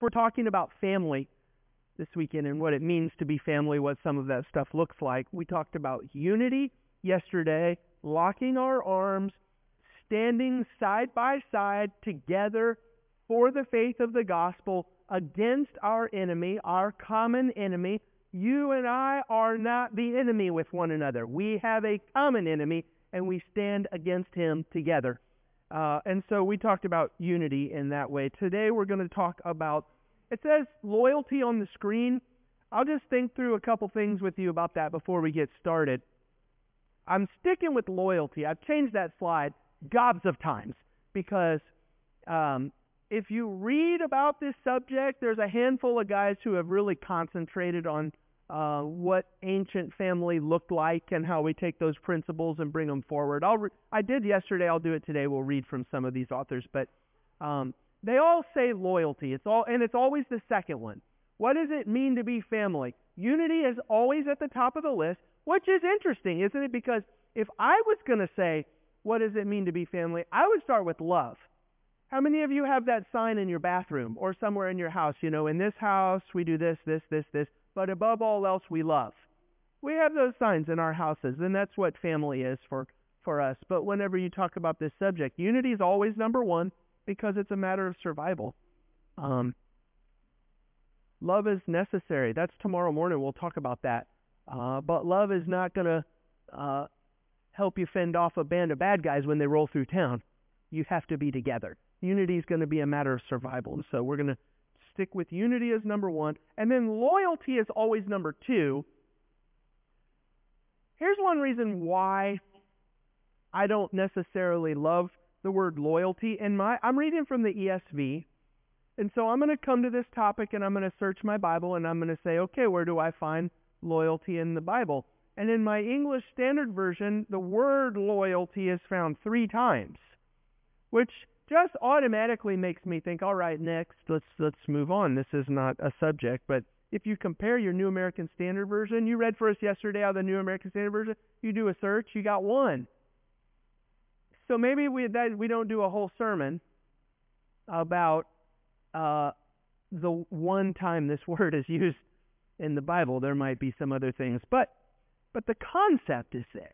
We're talking about family this weekend and what it means to be family, what some of that stuff looks like. We talked about unity yesterday, locking our arms, standing side by side together for the faith of the gospel against our enemy, our common enemy. You and I are not the enemy with one another. We have a common enemy, and we stand against him together. Uh, and so we talked about unity in that way. Today we're going to talk about, it says loyalty on the screen. I'll just think through a couple things with you about that before we get started. I'm sticking with loyalty. I've changed that slide gobs of times because um, if you read about this subject, there's a handful of guys who have really concentrated on uh, what ancient family looked like and how we take those principles and bring them forward. I'll re- I did yesterday. I'll do it today. We'll read from some of these authors, but um, they all say loyalty. It's all and it's always the second one. What does it mean to be family? Unity is always at the top of the list, which is interesting, isn't it? Because if I was going to say what does it mean to be family, I would start with love. How many of you have that sign in your bathroom or somewhere in your house? You know, in this house we do this, this, this, this but above all else, we love. We have those signs in our houses, and that's what family is for, for us. But whenever you talk about this subject, unity is always number one because it's a matter of survival. Um, love is necessary. That's tomorrow morning. We'll talk about that. Uh, but love is not going to uh, help you fend off a band of bad guys when they roll through town. You have to be together. Unity is going to be a matter of survival. And so we're going to stick with unity as number one, and then loyalty is always number two. Here's one reason why I don't necessarily love the word loyalty. In my, I'm reading from the ESV, and so I'm going to come to this topic and I'm going to search my Bible and I'm going to say, okay, where do I find loyalty in the Bible? And in my English Standard Version, the word loyalty is found three times, which just automatically makes me think, all right, next, let's let's move on. This is not a subject, but if you compare your New American Standard Version, you read for us yesterday of the New American Standard Version, you do a search, you got one. So maybe we that we don't do a whole sermon about uh, the one time this word is used in the Bible. There might be some other things, but but the concept is there.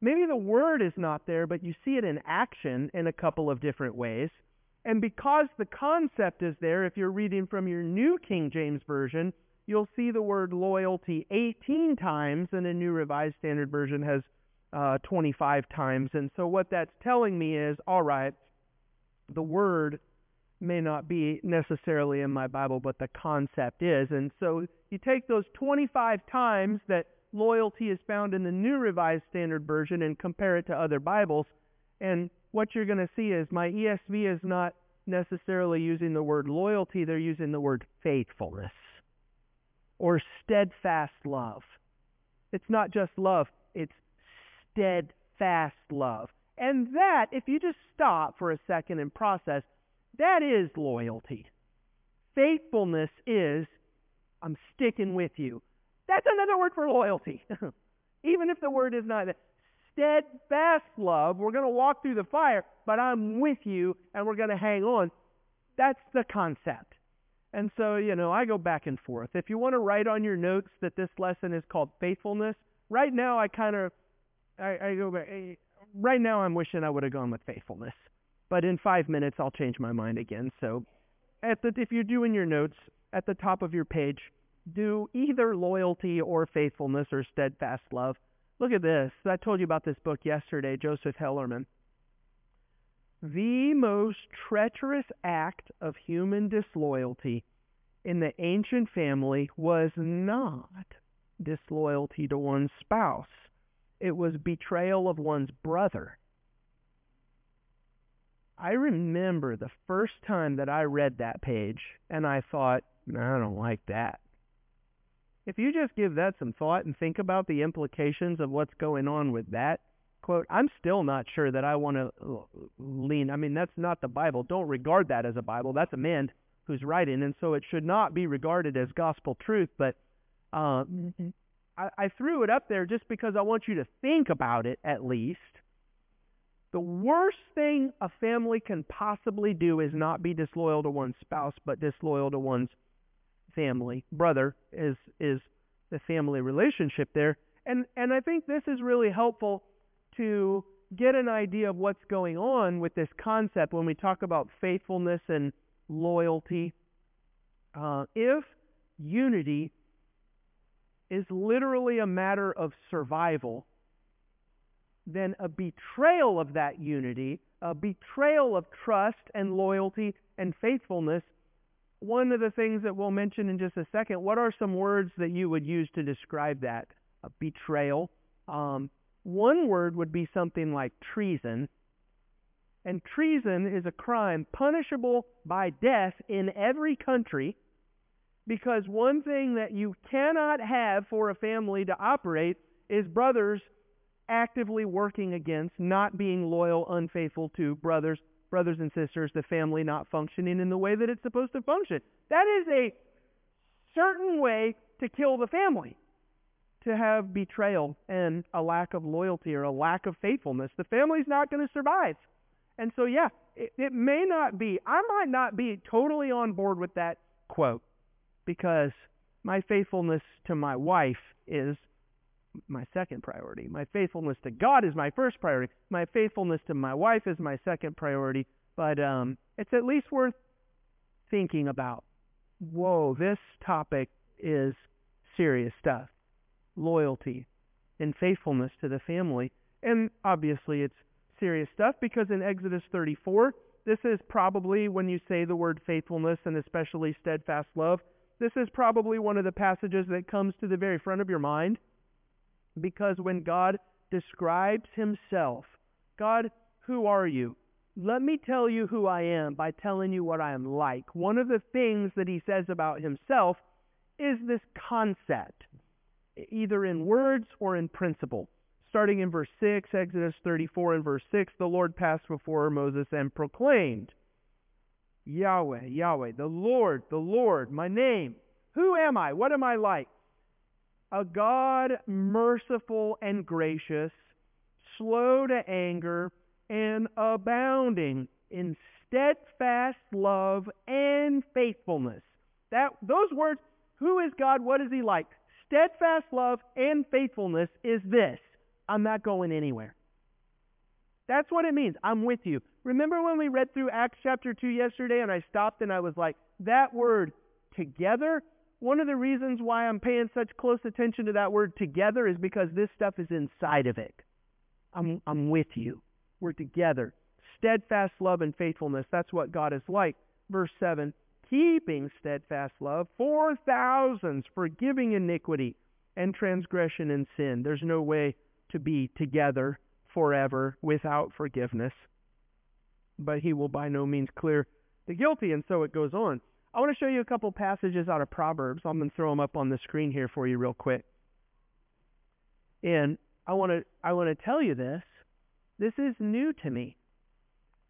Maybe the word is not there, but you see it in action in a couple of different ways. And because the concept is there, if you're reading from your New King James Version, you'll see the word loyalty 18 times, and a New Revised Standard Version has uh, 25 times. And so what that's telling me is, all right, the word may not be necessarily in my Bible, but the concept is. And so you take those 25 times that loyalty is found in the New Revised Standard Version and compare it to other Bibles. And what you're going to see is my ESV is not necessarily using the word loyalty, they're using the word faithfulness or steadfast love. It's not just love, it's steadfast love. And that, if you just stop for a second and process, that is loyalty. Faithfulness is, I'm sticking with you. That's another word for loyalty. Even if the word is not that. steadfast love, we're going to walk through the fire, but I'm with you and we're going to hang on. That's the concept. And so, you know, I go back and forth. If you want to write on your notes that this lesson is called faithfulness, right now I kind of, I, I go back. Eh, right now I'm wishing I would have gone with faithfulness, but in five minutes I'll change my mind again. So, at the, if you're doing your notes at the top of your page, do either loyalty or faithfulness or steadfast love. Look at this. I told you about this book yesterday, Joseph Hellerman. The most treacherous act of human disloyalty in the ancient family was not disloyalty to one's spouse. It was betrayal of one's brother. I remember the first time that I read that page and I thought, I don't like that. If you just give that some thought and think about the implications of what's going on with that, quote, I'm still not sure that I want to lean. I mean, that's not the Bible. Don't regard that as a Bible. That's a man who's writing, and so it should not be regarded as gospel truth. But uh. I, I threw it up there just because I want you to think about it at least. The worst thing a family can possibly do is not be disloyal to one's spouse, but disloyal to one's family. Brother is is the family relationship there. And and I think this is really helpful to get an idea of what's going on with this concept when we talk about faithfulness and loyalty. Uh, if unity is literally a matter of survival, then a betrayal of that unity, a betrayal of trust and loyalty and faithfulness, one of the things that we'll mention in just a second, what are some words that you would use to describe that? A betrayal. Um, one word would be something like treason. And treason is a crime punishable by death in every country because one thing that you cannot have for a family to operate is brothers actively working against, not being loyal, unfaithful to brothers, brothers and sisters, the family not functioning in the way that it's supposed to function. That is a certain way to kill the family. To have betrayal and a lack of loyalty or a lack of faithfulness. The family's not going to survive. And so, yeah, it, it may not be, I might not be totally on board with that quote because my faithfulness to my wife is my second priority. My faithfulness to God is my first priority. My faithfulness to my wife is my second priority. But um, it's at least worth thinking about. Whoa, this topic is serious stuff. Loyalty and faithfulness to the family. And obviously, it's serious stuff because in Exodus 34, this is probably when you say the word faithfulness and especially steadfast love, this is probably one of the passages that comes to the very front of your mind because when God describes himself, God, who are you? Let me tell you who I am by telling you what I am like. One of the things that he says about himself is this concept, either in words or in principle. Starting in verse 6, Exodus 34 and verse 6, the Lord passed before Moses and proclaimed, Yahweh, Yahweh, the Lord, the Lord, my name. Who am I? What am I like? A God merciful and gracious, slow to anger, and abounding in steadfast love and faithfulness. That those words, who is God? What is he like? Steadfast love and faithfulness is this. I'm not going anywhere. That's what it means. I'm with you. Remember when we read through Acts chapter 2 yesterday and I stopped and I was like, that word together, one of the reasons why I'm paying such close attention to that word together is because this stuff is inside of it. I'm, I'm with you. We're together. Steadfast love and faithfulness. That's what God is like. Verse 7 Keeping steadfast love for thousands, forgiving iniquity and transgression and sin. There's no way to be together forever without forgiveness but he will by no means clear the guilty. And so it goes on. I want to show you a couple passages out of Proverbs. I'm going to throw them up on the screen here for you real quick. And I want to I want to tell you this. This is new to me.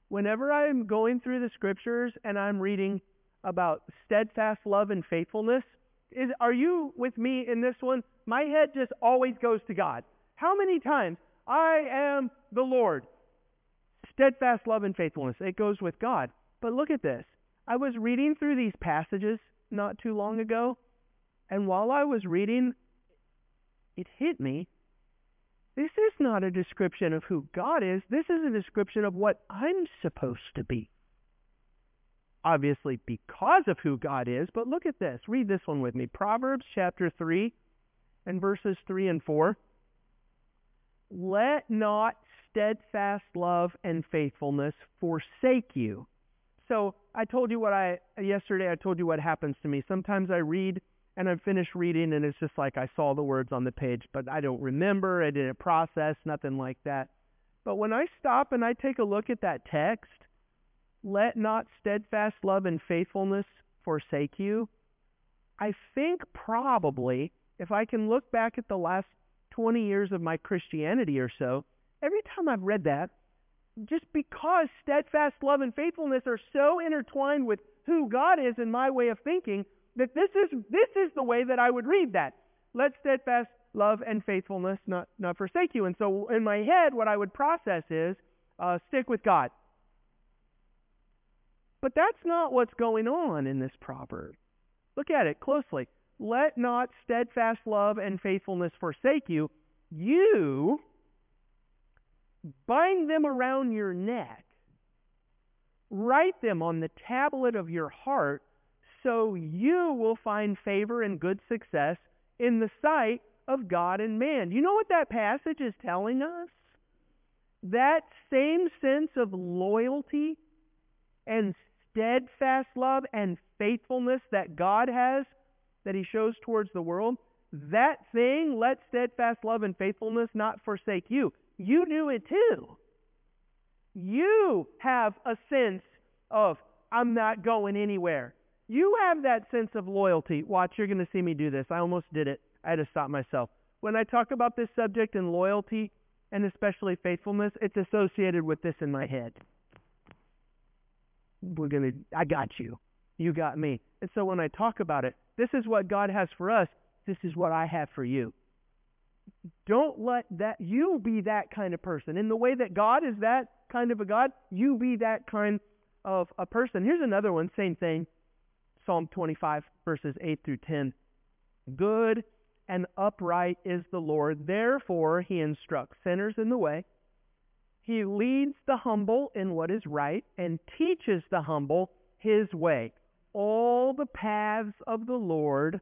Whenever I'm going through the scriptures and I'm reading about steadfast love and faithfulness, is are you with me in this one? My head just always goes to God. How many times I am the Lord steadfast love and faithfulness. It goes with God. But look at this. I was reading through these passages not too long ago, and while I was reading, it hit me. This is not a description of who God is. This is a description of what I'm supposed to be. Obviously, because of who God is, but look at this. Read this one with me. Proverbs chapter 3 and verses 3 and 4. Let not steadfast love and faithfulness forsake you. So I told you what I yesterday. I told you what happens to me. Sometimes I read and I'm finished reading, and it's just like I saw the words on the page, but I don't remember. I didn't process nothing like that. But when I stop and I take a look at that text, let not steadfast love and faithfulness forsake you. I think probably if I can look back at the last 20 years of my Christianity or so, every time I've read that, just because steadfast love and faithfulness are so intertwined with who God is in my way of thinking, that this is this is the way that I would read that. Let steadfast love and faithfulness not, not forsake you. And so in my head, what I would process is, uh, stick with God. But that's not what's going on in this proverb. Look at it closely. Let not steadfast love and faithfulness forsake you. You bind them around your neck. Write them on the tablet of your heart so you will find favor and good success in the sight of God and man. You know what that passage is telling us? That same sense of loyalty and steadfast love and faithfulness that God has, that He shows towards the world, that thing, let steadfast love and faithfulness not forsake you. You knew it too. You have a sense of, I'm not going anywhere. You have that sense of loyalty. Watch, you're going to see me do this. I almost did it. I had to stop myself. When I talk about this subject and loyalty, and especially faithfulness, it's associated with this in my head. We're going to, I got you. You got me. And so when I talk about it, this is what God has for us. This is what I have for you. Don't let that, you be that kind of person. In the way that God is that kind of a God, you be that kind of a person. Here's another one, same thing. Psalm 25, verses 8 through 10. Good and upright is the Lord, therefore he instructs sinners in the way. He leads the humble in what is right and teaches the humble his way. All the paths of the Lord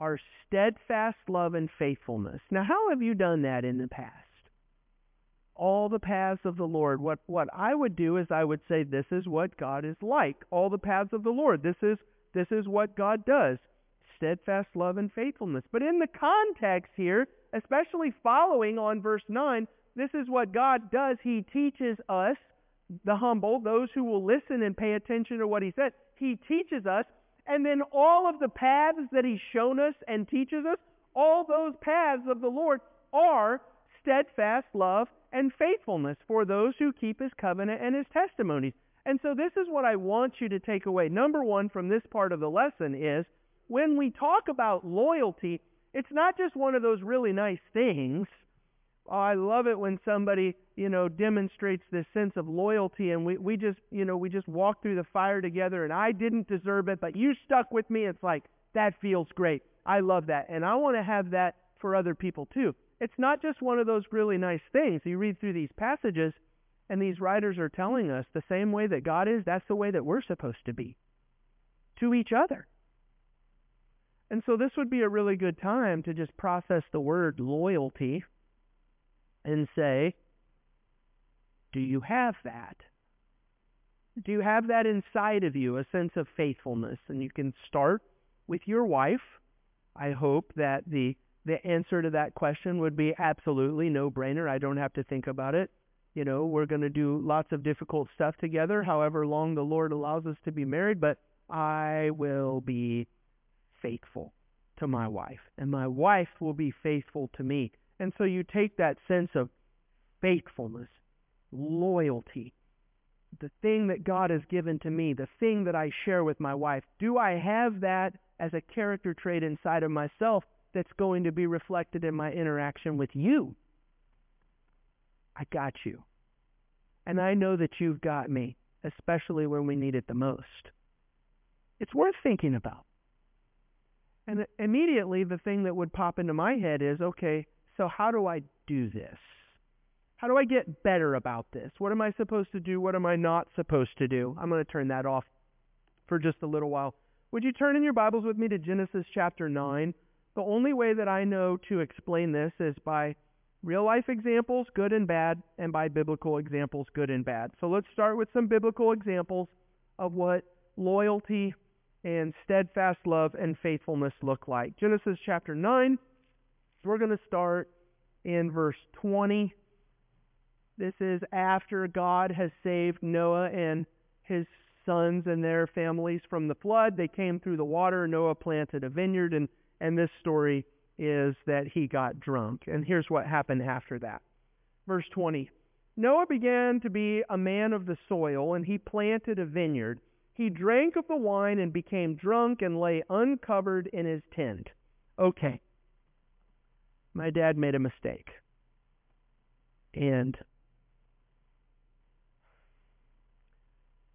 are steadfast love and faithfulness. Now, how have you done that in the past? All the paths of the Lord. What, what I would do is I would say, this is what God is like. All the paths of the Lord. This is this is what God does steadfast love and faithfulness. But in the context here, especially following on verse 9, this is what God does. He teaches us, the humble, those who will listen and pay attention to what He said. He teaches us, and then all of the paths that He's shown us and teaches us, all those paths of the Lord are steadfast love and faithfulness for those who keep His covenant and His testimonies. And so this is what I want you to take away. Number one from this part of the lesson is when we talk about loyalty, it's not just one of those really nice things. Oh, I love it when somebody, you know, demonstrates this sense of loyalty and we, we just, you know, we just walk through the fire together and I didn't deserve it, but you stuck with me. It's like, that feels great. I love that. And I want to have that for other people too. It's not just one of those really nice things. You read through these passages and these writers are telling us the same way that God is, that's the way that we're supposed to be to each other. And so this would be a really good time to just process the word loyalty and say, do you have that? Do you have that inside of you, a sense of faithfulness? And you can start with your wife. I hope that the the answer to that question would be absolutely no brainer. I don't have to think about it. You know, we're going to do lots of difficult stuff together, however long the Lord allows us to be married, but I will be faithful to my wife, and my wife will be faithful to me. And so you take that sense of faithfulness, loyalty, the thing that God has given to me, the thing that I share with my wife. Do I have that as a character trait inside of myself that's going to be reflected in my interaction with you? I got you. And I know that you've got me, especially when we need it the most. It's worth thinking about. And immediately, the thing that would pop into my head is okay, so how do I do this? How do I get better about this? What am I supposed to do? What am I not supposed to do? I'm going to turn that off for just a little while. Would you turn in your Bibles with me to Genesis chapter 9? The only way that I know to explain this is by real life examples, good and bad, and by biblical examples, good and bad. So let's start with some biblical examples of what loyalty and steadfast love and faithfulness look like. Genesis chapter 9, we're going to start in verse 20. This is after God has saved Noah and his sons and their families from the flood. They came through the water. Noah planted a vineyard, and, and this story is that he got drunk. And here's what happened after that. Verse 20 Noah began to be a man of the soil, and he planted a vineyard. He drank of the wine and became drunk and lay uncovered in his tent. Okay. My dad made a mistake. And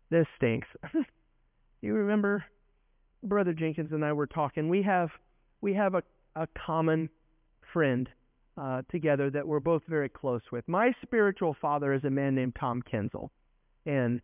this stinks. you remember Brother Jenkins and I were talking. We have we have a, a common friend uh, together that we're both very close with. My spiritual father is a man named Tom Kenzel, and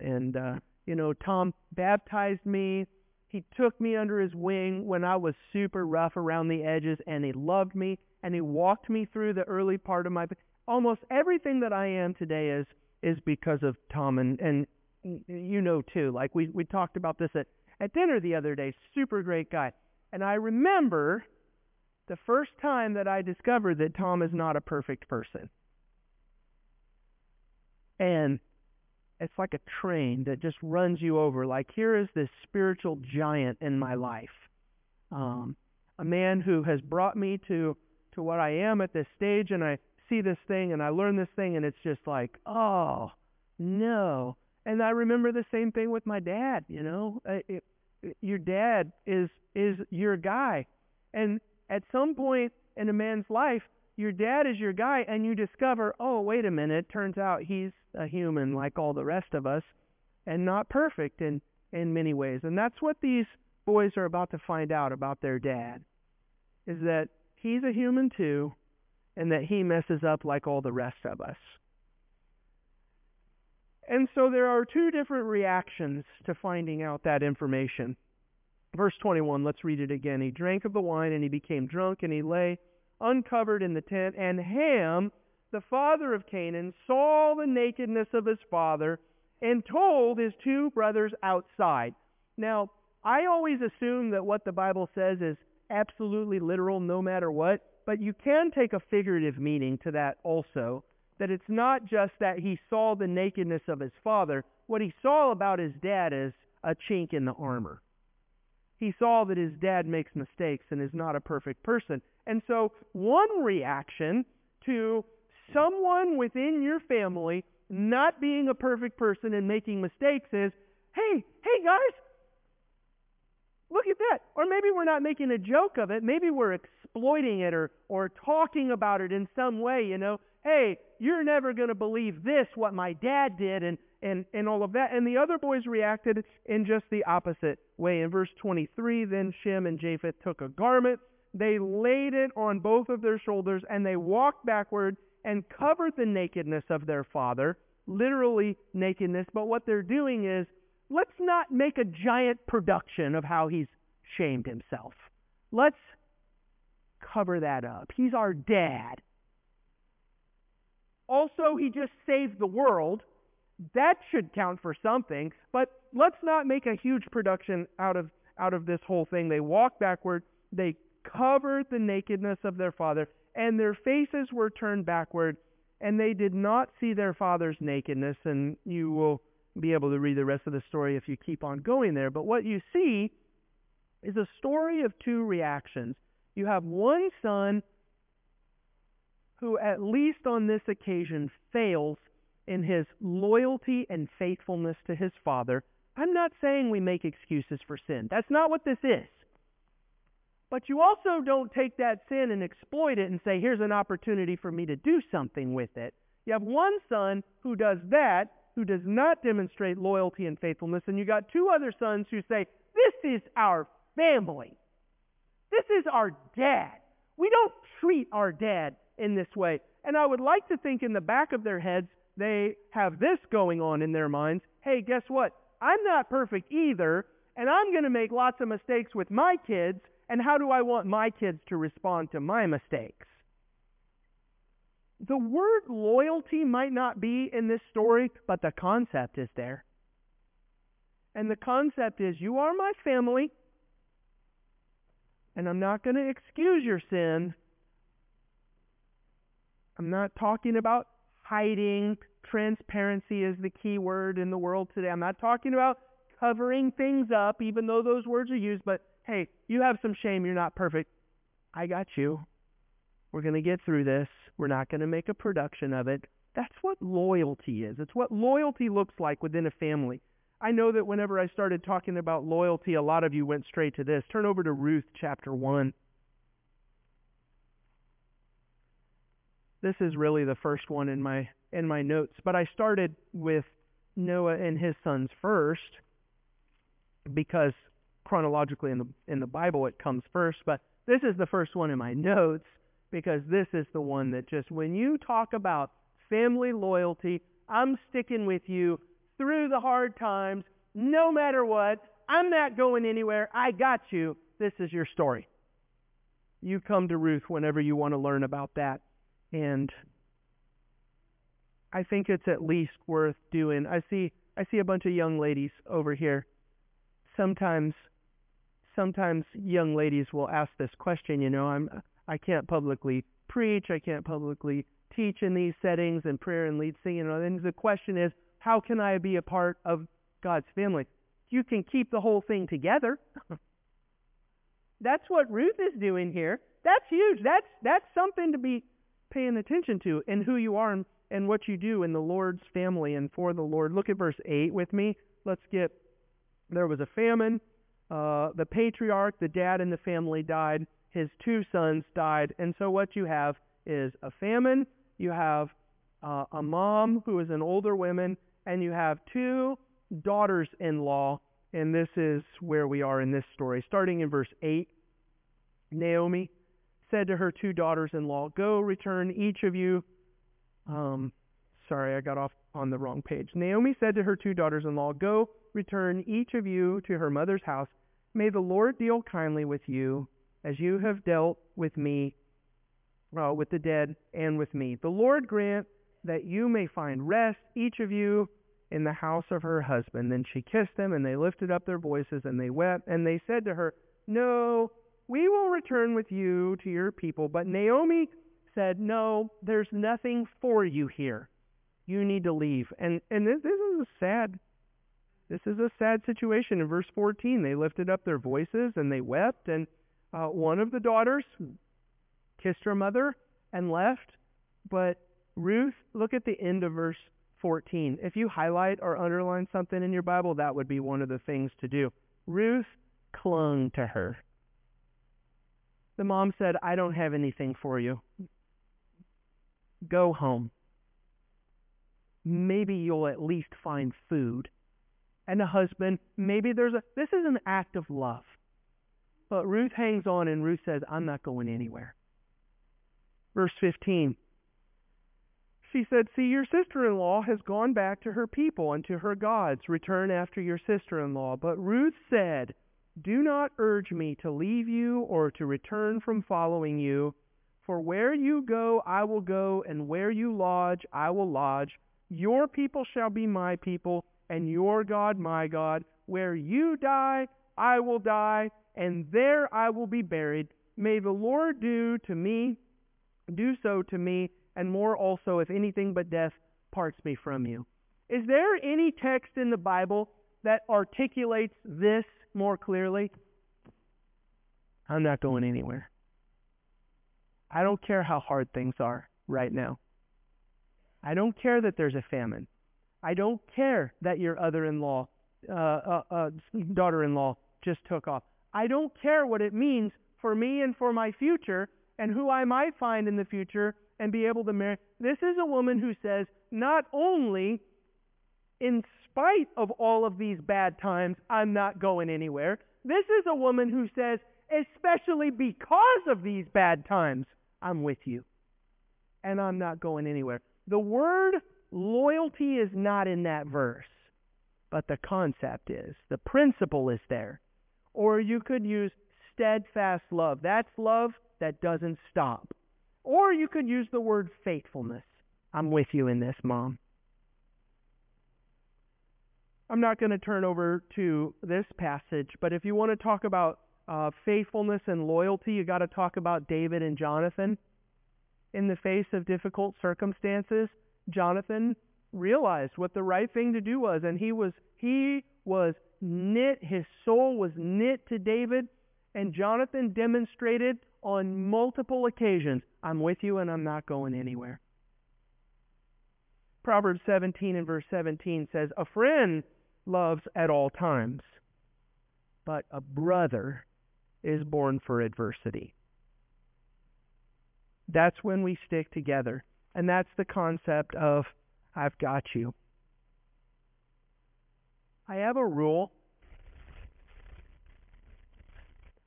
and uh, you know Tom baptized me. He took me under his wing when I was super rough around the edges, and he loved me and he walked me through the early part of my. Almost everything that I am today is is because of Tom, and and you know too. Like we we talked about this at at dinner the other day. Super great guy, and I remember the first time that I discovered that Tom is not a perfect person. And it's like a train that just runs you over. Like, here is this spiritual giant in my life. Um, a man who has brought me to, to what I am at this stage, and I see this thing and I learn this thing, and it's just like, oh, no. And I remember the same thing with my dad, you know. It, it, your dad is is your guy. And at some point in a man's life, your dad is your guy, and you discover, oh, wait a minute, turns out he's a human like all the rest of us, and not perfect in, in many ways. And that's what these boys are about to find out about their dad, is that he's a human too, and that he messes up like all the rest of us. And so there are two different reactions to finding out that information. Verse 21, let's read it again. He drank of the wine and he became drunk and he lay uncovered in the tent. And Ham, the father of Canaan, saw the nakedness of his father and told his two brothers outside. Now, I always assume that what the Bible says is absolutely literal no matter what, but you can take a figurative meaning to that also. That it's not just that he saw the nakedness of his father. What he saw about his dad is a chink in the armor. He saw that his dad makes mistakes and is not a perfect person. And so, one reaction to someone within your family not being a perfect person and making mistakes is, hey, hey guys, look at that. Or maybe we're not making a joke of it. Maybe we're exploiting it or, or talking about it in some way, you know. Hey, you're never going to believe this, what my dad did, and, and, and all of that. And the other boys reacted in just the opposite way. In verse 23, then Shem and Japheth took a garment, they laid it on both of their shoulders, and they walked backward and covered the nakedness of their father, literally nakedness. But what they're doing is, let's not make a giant production of how he's shamed himself. Let's cover that up. He's our dad. Also, he just saved the world. That should count for something. But let's not make a huge production out of out of this whole thing. They walked backward. They covered the nakedness of their father, and their faces were turned backward, and they did not see their father's nakedness. And you will be able to read the rest of the story if you keep on going there. But what you see is a story of two reactions. You have one son who, at least on this occasion, fails in his loyalty and faithfulness to his father. I'm not saying we make excuses for sin. That's not what this is. But you also don't take that sin and exploit it and say, here's an opportunity for me to do something with it. You have one son who does that, who does not demonstrate loyalty and faithfulness, and you got two other sons who say, this is our family. This is our dad. We don't treat our dad in this way. And I would like to think in the back of their heads, they have this going on in their minds. Hey, guess what? I'm not perfect either, and I'm going to make lots of mistakes with my kids, and how do I want my kids to respond to my mistakes? The word loyalty might not be in this story, but the concept is there. And the concept is you are my family, and I'm not going to excuse your sin. I'm not talking about hiding. Transparency is the key word in the world today. I'm not talking about covering things up, even though those words are used, but hey, you have some shame, you're not perfect. I got you. We're going to get through this. We're not going to make a production of it. That's what loyalty is. It's what loyalty looks like within a family. I know that whenever I started talking about loyalty, a lot of you went straight to this. Turn over to Ruth chapter 1. This is really the first one in my in my notes, but I started with Noah and his sons first because chronologically in the in the Bible it comes first, but this is the first one in my notes because this is the one that just when you talk about family loyalty, I'm sticking with you through the hard times, no matter what. I'm not going anywhere. I got you. This is your story. You come to Ruth whenever you want to learn about that. And I think it's at least worth doing. I see I see a bunch of young ladies over here. Sometimes sometimes young ladies will ask this question, you know, I'm I can't publicly preach, I can't publicly teach in these settings and prayer and lead singing and things. The question is, how can I be a part of God's family? You can keep the whole thing together. That's what Ruth is doing here. That's huge. That's that's something to be paying attention to and who you are and, and what you do in the Lord's family and for the Lord. Look at verse 8 with me. Let's get there was a famine. Uh, the patriarch, the dad in the family died. His two sons died. And so what you have is a famine. You have uh, a mom who is an older woman, and you have two daughters in law. And this is where we are in this story. Starting in verse 8, Naomi said to her two daughters in law, Go return each of you. Um, sorry, I got off on the wrong page. Naomi said to her two daughters in law, Go return each of you to her mother's house. May the Lord deal kindly with you as you have dealt with me, well, with the dead, and with me. The Lord grant that you may find rest, each of you, in the house of her husband. Then she kissed them, and they lifted up their voices, and they wept, and they said to her, No, we will return with you to your people. But Naomi said, No, there's nothing for you here. You need to leave. And and this, this is a sad this is a sad situation. In verse 14, they lifted up their voices and they wept, and uh, one of the daughters kissed her mother and left. But Ruth, look at the end of verse 14. If you highlight or underline something in your Bible, that would be one of the things to do. Ruth clung to her. The mom said, I don't have anything for you. Go home. Maybe you'll at least find food. And the husband, maybe there's a, this is an act of love. But Ruth hangs on and Ruth says, I'm not going anywhere. Verse 15. She said, See, your sister in law has gone back to her people and to her gods. Return after your sister in law. But Ruth said, do not urge me to leave you or to return from following you. For where you go, I will go, and where you lodge, I will lodge. Your people shall be my people, and your God my God. Where you die, I will die, and there I will be buried. May the Lord do to me, do so to me, and more also, if anything but death parts me from you. Is there any text in the Bible that articulates this more clearly, I'm not going anywhere. I don't care how hard things are right now. I don't care that there's a famine. I don't care that your other-in-law, uh, uh, uh, daughter-in-law just took off. I don't care what it means for me and for my future and who I might find in the future and be able to marry. This is a woman who says, not only in spite of all of these bad times, I'm not going anywhere. This is a woman who says, especially because of these bad times, I'm with you. And I'm not going anywhere. The word loyalty is not in that verse, but the concept is. The principle is there. Or you could use steadfast love. That's love that doesn't stop. Or you could use the word faithfulness. I'm with you in this, Mom. I'm not going to turn over to this passage, but if you want to talk about uh, faithfulness and loyalty, you got to talk about David and Jonathan. In the face of difficult circumstances, Jonathan realized what the right thing to do was, and he was he was knit. His soul was knit to David, and Jonathan demonstrated on multiple occasions, "I'm with you, and I'm not going anywhere." Proverbs 17 and verse 17 says, "A friend loves at all times. But a brother is born for adversity. That's when we stick together. And that's the concept of, I've got you. I have a rule.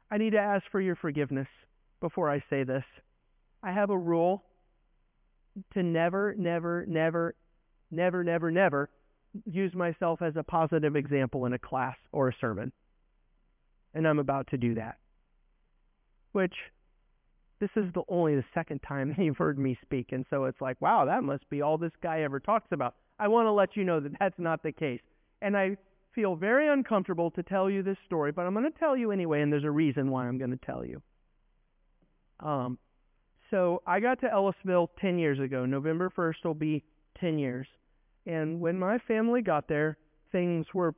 I need to ask for your forgiveness before I say this. I have a rule to never, never, never, never, never, never use myself as a positive example in a class or a sermon. And I'm about to do that. Which this is the only the second time you've heard me speak and so it's like, wow, that must be all this guy ever talks about. I want to let you know that that's not the case. And I feel very uncomfortable to tell you this story, but I'm going to tell you anyway and there's a reason why I'm going to tell you. Um so I got to Ellisville 10 years ago. November 1st will be 10 years. And when my family got there, things were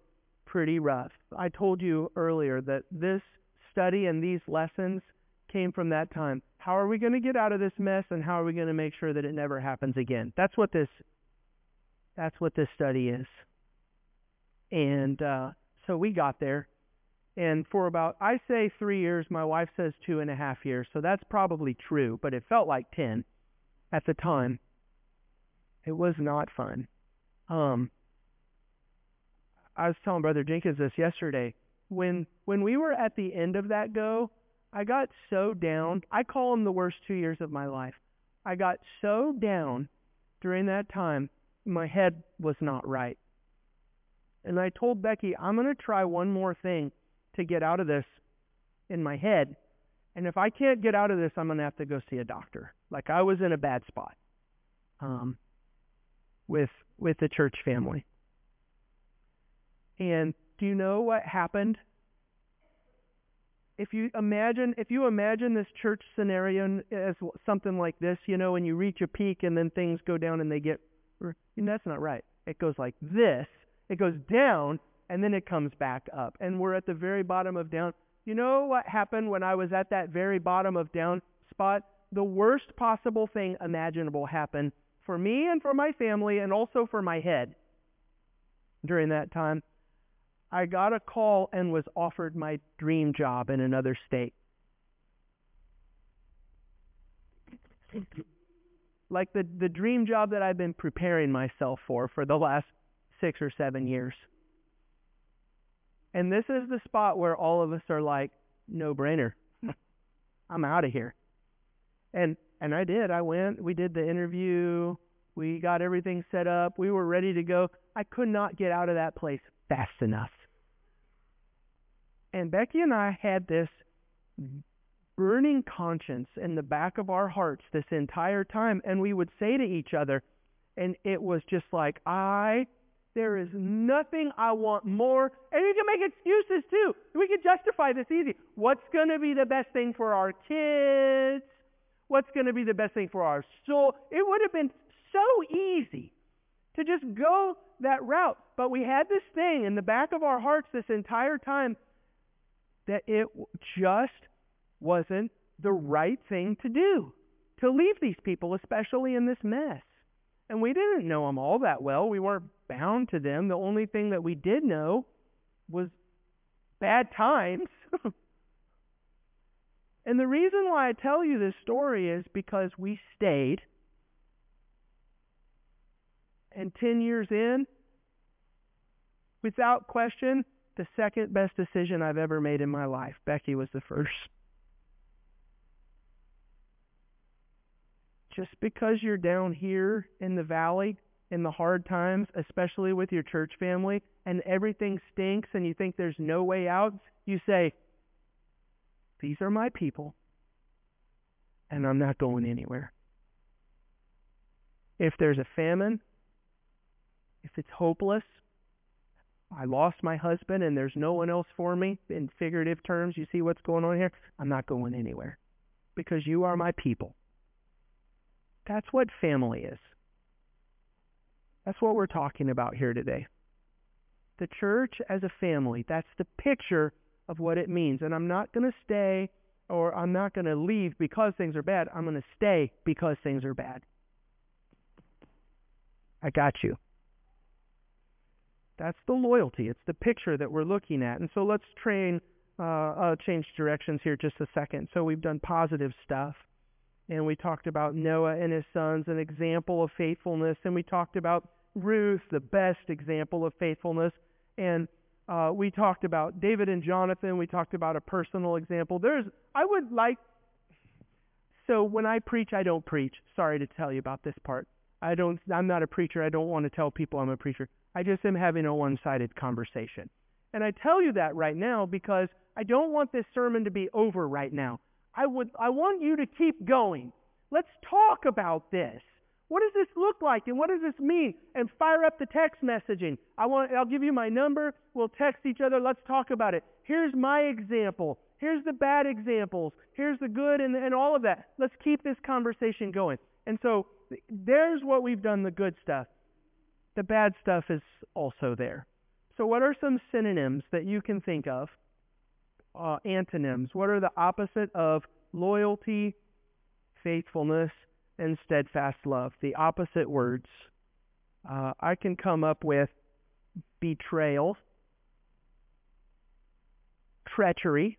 pretty rough. I told you earlier that this study and these lessons came from that time. How are we going to get out of this mess and how are we going to make sure that it never happens again? That's what this that's what this study is. And uh, so we got there and for about I say three years, my wife says two and a half years, so that's probably true, but it felt like ten at the time. It was not fun. Um I was telling Brother Jenkins this yesterday. When when we were at the end of that go, I got so down. I call them the worst two years of my life. I got so down during that time, my head was not right. And I told Becky, I'm going to try one more thing to get out of this in my head. And if I can't get out of this, I'm going to have to go see a doctor. Like I was in a bad spot um, with with the church family. And do you know what happened? If you imagine if you imagine this church scenario as something like this, you know, and you reach a peak and then things go down and they get and that's not right. It goes like this. It goes down and then it comes back up. And we're at the very bottom of down. You know what happened when I was at that very bottom of down spot? The worst possible thing imaginable happened for me and for my family and also for my head during that time. I got a call and was offered my dream job in another state. Like the, the dream job that I've been preparing myself for for the last six or seven years. And this is the spot where all of us are like, no brainer. I'm out of here. And and I did. I went, we did the interview, we got everything set up, we were ready to go. I could not get out of that place fast enough. And Becky and I had this burning conscience in the back of our hearts this entire time, and we would say to each other, and it was just like, I there is nothing I want more. And we can make excuses too. We can justify this easy. What's going to be the best thing for our kids? What's going to be the best thing for our soul? It would have been so easy to just go that route. But we had this thing in the back of our hearts this entire time that it just wasn't the right thing to do to leave these people, especially in this mess. And we didn't know them all that well. We weren't bound to them. The only thing that we did know was bad times. and the reason why I tell you this story is because we stayed. And 10 years in, without question, the second best decision I've ever made in my life. Becky was the first. Just because you're down here in the valley in the hard times, especially with your church family, and everything stinks and you think there's no way out, you say, These are my people, and I'm not going anywhere. If there's a famine, if it's hopeless, I lost my husband and there's no one else for me, in figurative terms, you see what's going on here? I'm not going anywhere because you are my people. That's what family is. That's what we're talking about here today. The church as a family, that's the picture of what it means. And I'm not going to stay or I'm not going to leave because things are bad. I'm going to stay because things are bad. I got you. That's the loyalty. It's the picture that we're looking at. And so let's train, uh, uh, change directions here just a second. So we've done positive stuff and we talked about Noah and his sons, an example of faithfulness, and we talked about Ruth, the best example of faithfulness. And uh, we talked about David and Jonathan. We talked about a personal example. There's, I would like, so when I preach, I don't preach. Sorry to tell you about this part. I don't, I'm not a preacher. I don't want to tell people I'm a preacher. I just am having a one-sided conversation. And I tell you that right now because I don't want this sermon to be over right now. I would, I want you to keep going. Let's talk about this. What does this look like and what does this mean? And fire up the text messaging. I want I'll give you my number. We'll text each other. Let's talk about it. Here's my example. Here's the bad examples. Here's the good and, and all of that. Let's keep this conversation going. And so there's what we've done, the good stuff. The bad stuff is also there. So what are some synonyms that you can think of? Uh, antonyms. What are the opposite of loyalty, faithfulness, and steadfast love, the opposite words. Uh, I can come up with betrayal, treachery,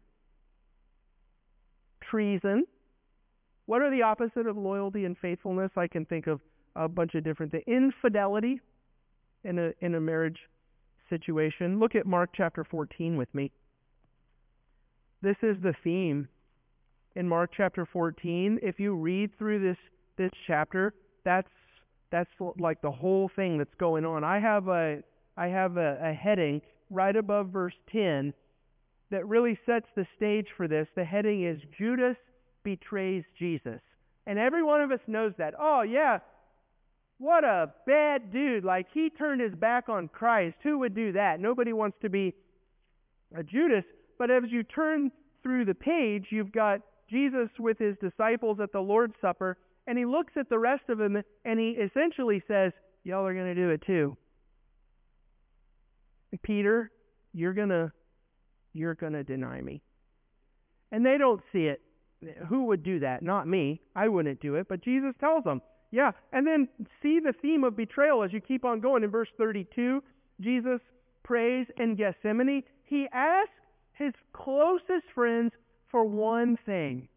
treason. What are the opposite of loyalty and faithfulness? I can think of a bunch of different things. Infidelity in a in a marriage situation. Look at Mark chapter 14 with me. This is the theme in Mark chapter 14. If you read through this this chapter, that's that's like the whole thing that's going on. I have a I have a, a heading right above verse 10 that really sets the stage for this. The heading is Judas betrays Jesus. And every one of us knows that. Oh, yeah, what a bad dude. Like, he turned his back on Christ. Who would do that? Nobody wants to be a Judas. But as you turn through the page, you've got Jesus with his disciples at the Lord's Supper, and he looks at the rest of them and he essentially says, Y'all are going to do it too. Peter, you're going to you're going to deny me. And they don't see it. Who would do that? Not me. I wouldn't do it. But Jesus tells them, yeah. And then see the theme of betrayal as you keep on going. In verse 32, Jesus prays in Gethsemane. He asks his closest friends for one thing.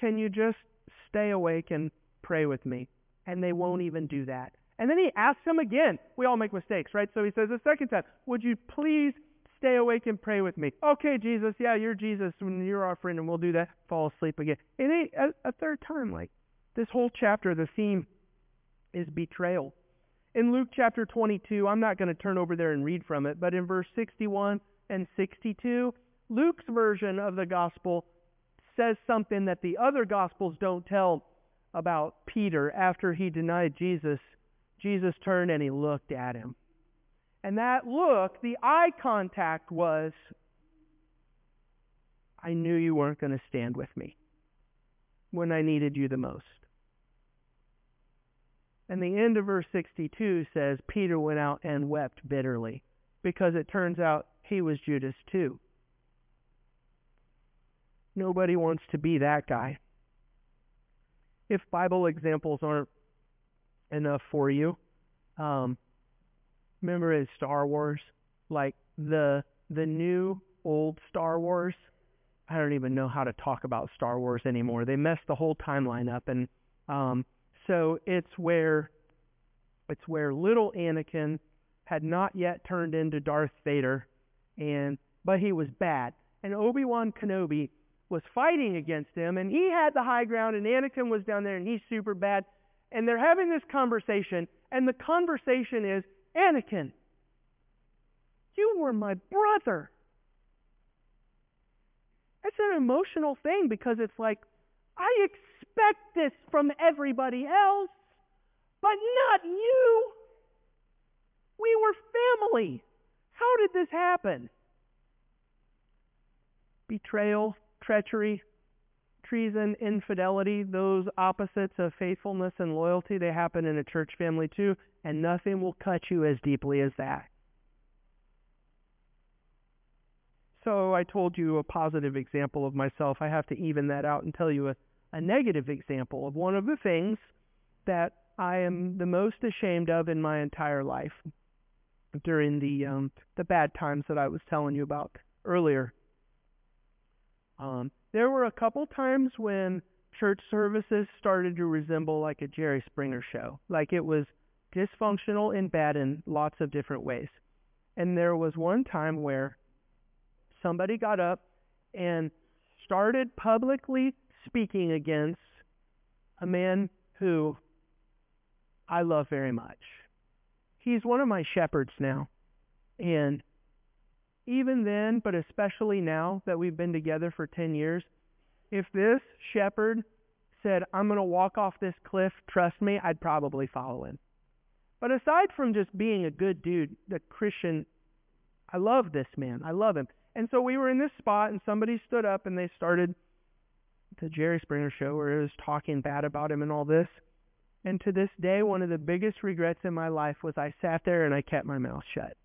Can you just stay awake and pray with me? And they won't mm-hmm. even do that. And then he asks him again. We all make mistakes, right? So he says a second time, Would you please stay awake and pray with me? Okay, Jesus, yeah, you're Jesus, when you're our friend, and we'll do that. Fall asleep again. And a, a third time, like this whole chapter, the theme is betrayal. In Luke chapter 22, I'm not going to turn over there and read from it, but in verse 61 and 62, Luke's version of the gospel says something that the other gospels don't tell about Peter after he denied Jesus. Jesus turned and he looked at him. And that look, the eye contact was, I knew you weren't going to stand with me when I needed you the most. And the end of verse 62 says, Peter went out and wept bitterly because it turns out he was Judas too. Nobody wants to be that guy. If Bible examples aren't enough for you, um, remember in Star Wars, like the the new old Star Wars. I don't even know how to talk about Star Wars anymore. They messed the whole timeline up, and um, so it's where it's where little Anakin had not yet turned into Darth Vader, and but he was bad. And Obi Wan Kenobi was fighting against him, and he had the high ground, and Anakin was down there, and he's super bad. And they're having this conversation, and the conversation is, Anakin, you were my brother. It's an emotional thing because it's like, I expect this from everybody else, but not you. We were family. How did this happen? Betrayal, treachery, treason, infidelity, those opposites of faithfulness and loyalty, they happen in a church family too, and nothing will cut you as deeply as that. So I told you a positive example of myself. I have to even that out and tell you a, a negative example of one of the things that I am the most ashamed of in my entire life during the um, the bad times that I was telling you about earlier. Um, there were a couple times when church services started to resemble like a Jerry Springer show. Like it was dysfunctional and bad in lots of different ways. And there was one time where somebody got up and started publicly speaking against a man who I love very much. He's one of my shepherds now. And even then, but especially now that we've been together for 10 years, if this shepherd said, I'm going to walk off this cliff, trust me, I'd probably follow him. But aside from just being a good dude, the Christian, I love this man. I love him. And so we were in this spot, and somebody stood up and they started the Jerry Springer show where it was talking bad about him and all this. And to this day, one of the biggest regrets in my life was I sat there and I kept my mouth shut.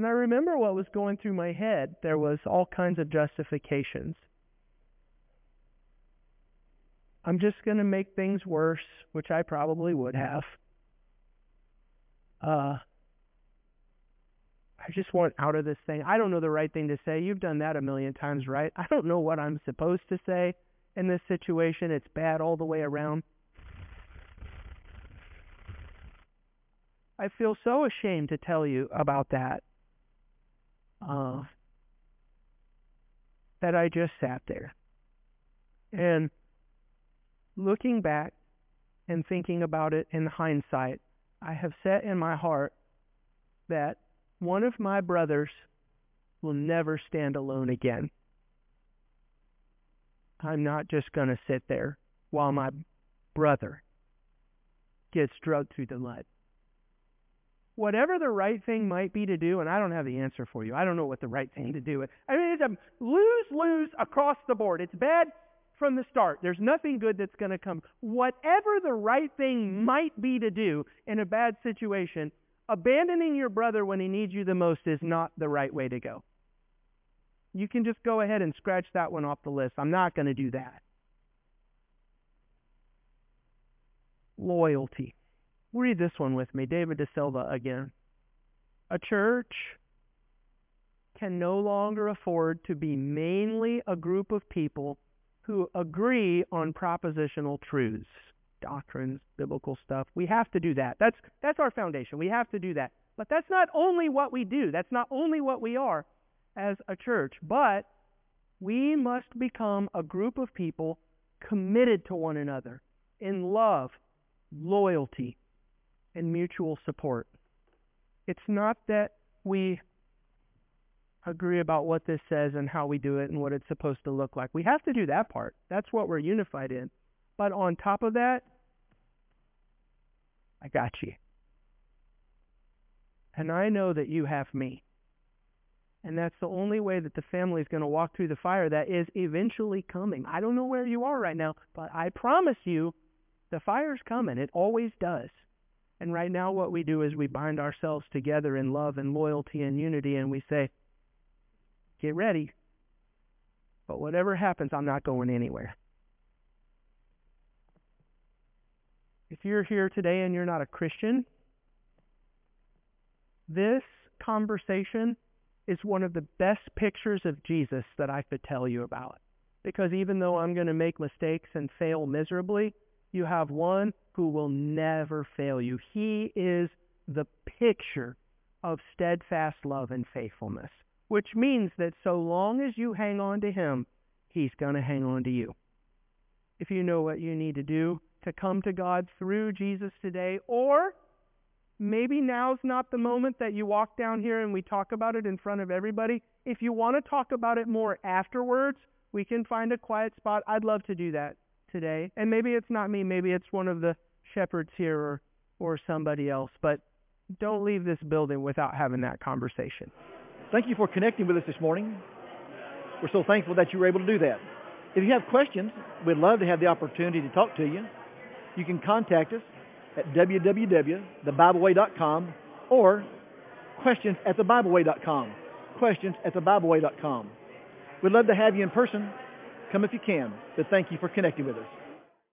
And I remember what was going through my head. There was all kinds of justifications. I'm just going to make things worse, which I probably would have. Uh, I just want out of this thing. I don't know the right thing to say. You've done that a million times, right? I don't know what I'm supposed to say in this situation. It's bad all the way around. I feel so ashamed to tell you about that. Uh, that I just sat there. And looking back and thinking about it in hindsight, I have set in my heart that one of my brothers will never stand alone again. I'm not just going to sit there while my brother gets drugged through the mud. Whatever the right thing might be to do, and I don't have the answer for you. I don't know what the right thing to do is. I mean, it's a lose lose across the board. It's bad from the start. There's nothing good that's going to come. Whatever the right thing might be to do in a bad situation, abandoning your brother when he needs you the most is not the right way to go. You can just go ahead and scratch that one off the list. I'm not going to do that. Loyalty. Read this one with me. David deSilva again. A church can no longer afford to be mainly a group of people who agree on propositional truths doctrines, biblical stuff. We have to do that. That's that's our foundation. We have to do that. But that's not only what we do. That's not only what we are as a church, but we must become a group of people committed to one another in love, loyalty, and mutual support. It's not that we agree about what this says and how we do it and what it's supposed to look like. We have to do that part. That's what we're unified in. But on top of that, I got you. And I know that you have me. And that's the only way that the family is going to walk through the fire that is eventually coming. I don't know where you are right now, but I promise you the fire's coming. It always does. And right now, what we do is we bind ourselves together in love and loyalty and unity, and we say, Get ready. But whatever happens, I'm not going anywhere. If you're here today and you're not a Christian, this conversation is one of the best pictures of Jesus that I could tell you about. Because even though I'm going to make mistakes and fail miserably, you have one who will never fail you. He is the picture of steadfast love and faithfulness, which means that so long as you hang on to him, he's going to hang on to you. If you know what you need to do, to come to God through Jesus today, or maybe now's not the moment that you walk down here and we talk about it in front of everybody. If you want to talk about it more afterwards, we can find a quiet spot. I'd love to do that today. And maybe it's not me, maybe it's one of the shepherds here or, or somebody else. But don't leave this building without having that conversation. Thank you for connecting with us this morning. We're so thankful that you were able to do that. If you have questions, we'd love to have the opportunity to talk to you you can contact us at www.thebibleway.com or questions at thebibleway.com. Questions at thebibleway.com. We'd love to have you in person. Come if you can. But thank you for connecting with us.